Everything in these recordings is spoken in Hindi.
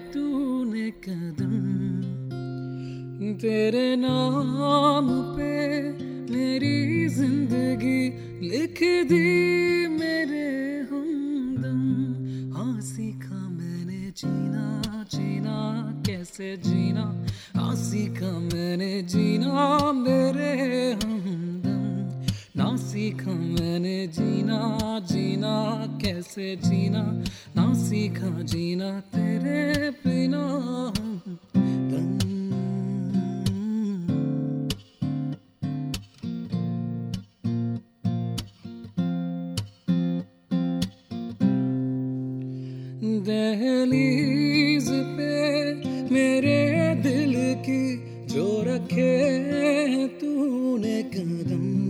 तूने कदम तेरे नाम पे मेरी ज़िंदगी लिख दी, मेरे हमदम। हाँ सीखा मैंने जीना जीना कैसे जीना? हाँ सीखा मैंने जीना, मेरे ना सीखा मैंने जीना जीना, कैसे जीना? ना सीखा जीना तेरे बिना। दहलीज पे मेरे दिल की जो रखे तूने कदम।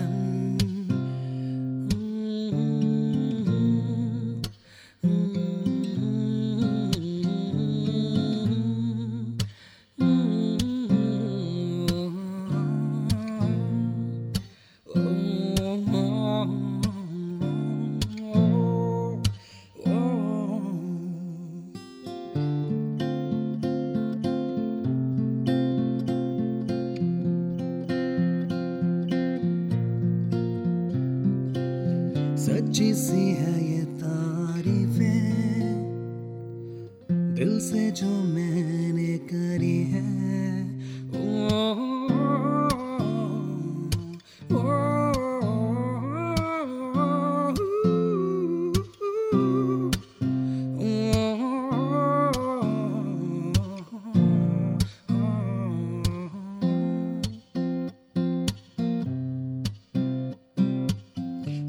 सच्ची सी है ये तारीफें। दिल से जो मैंने करी है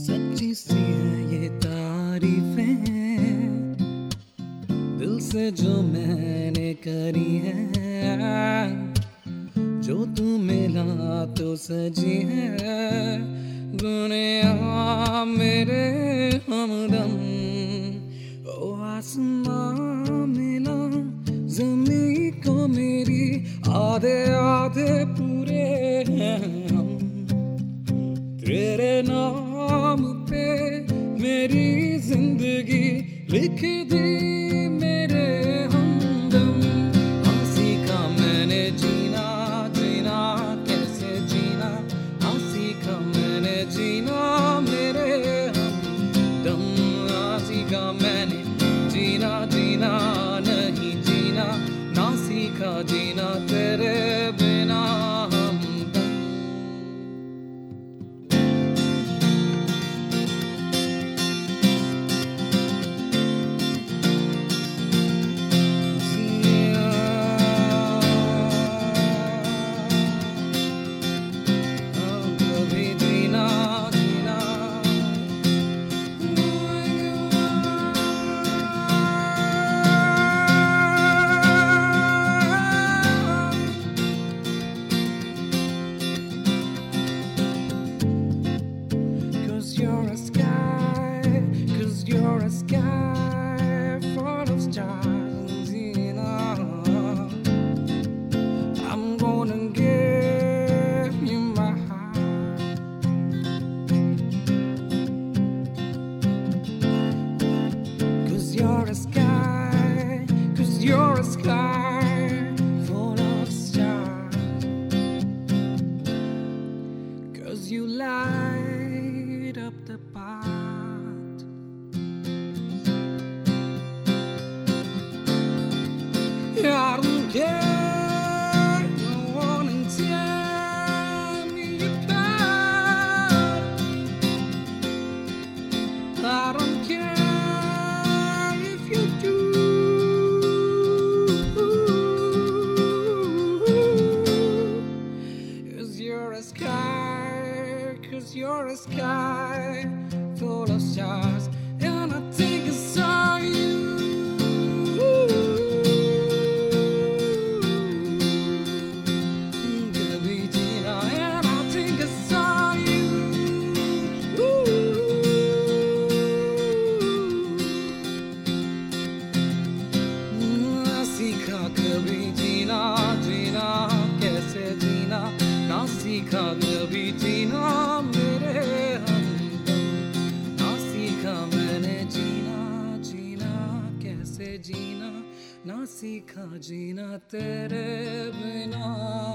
सच्ची सी है ये तारीफें। दिल से जो मैंने करी है, जो तू मिला तो सजी है। दुनिया मेरे हमदम, ओ आसमां मिला जमी को मेरी आधे आधे पूरे ज़िंदगी you lie. सीखा कभी जीना मेरे हम ना सीखा मैंने जीना जीना कैसे जीना ना सीखा जीना तेरे बिना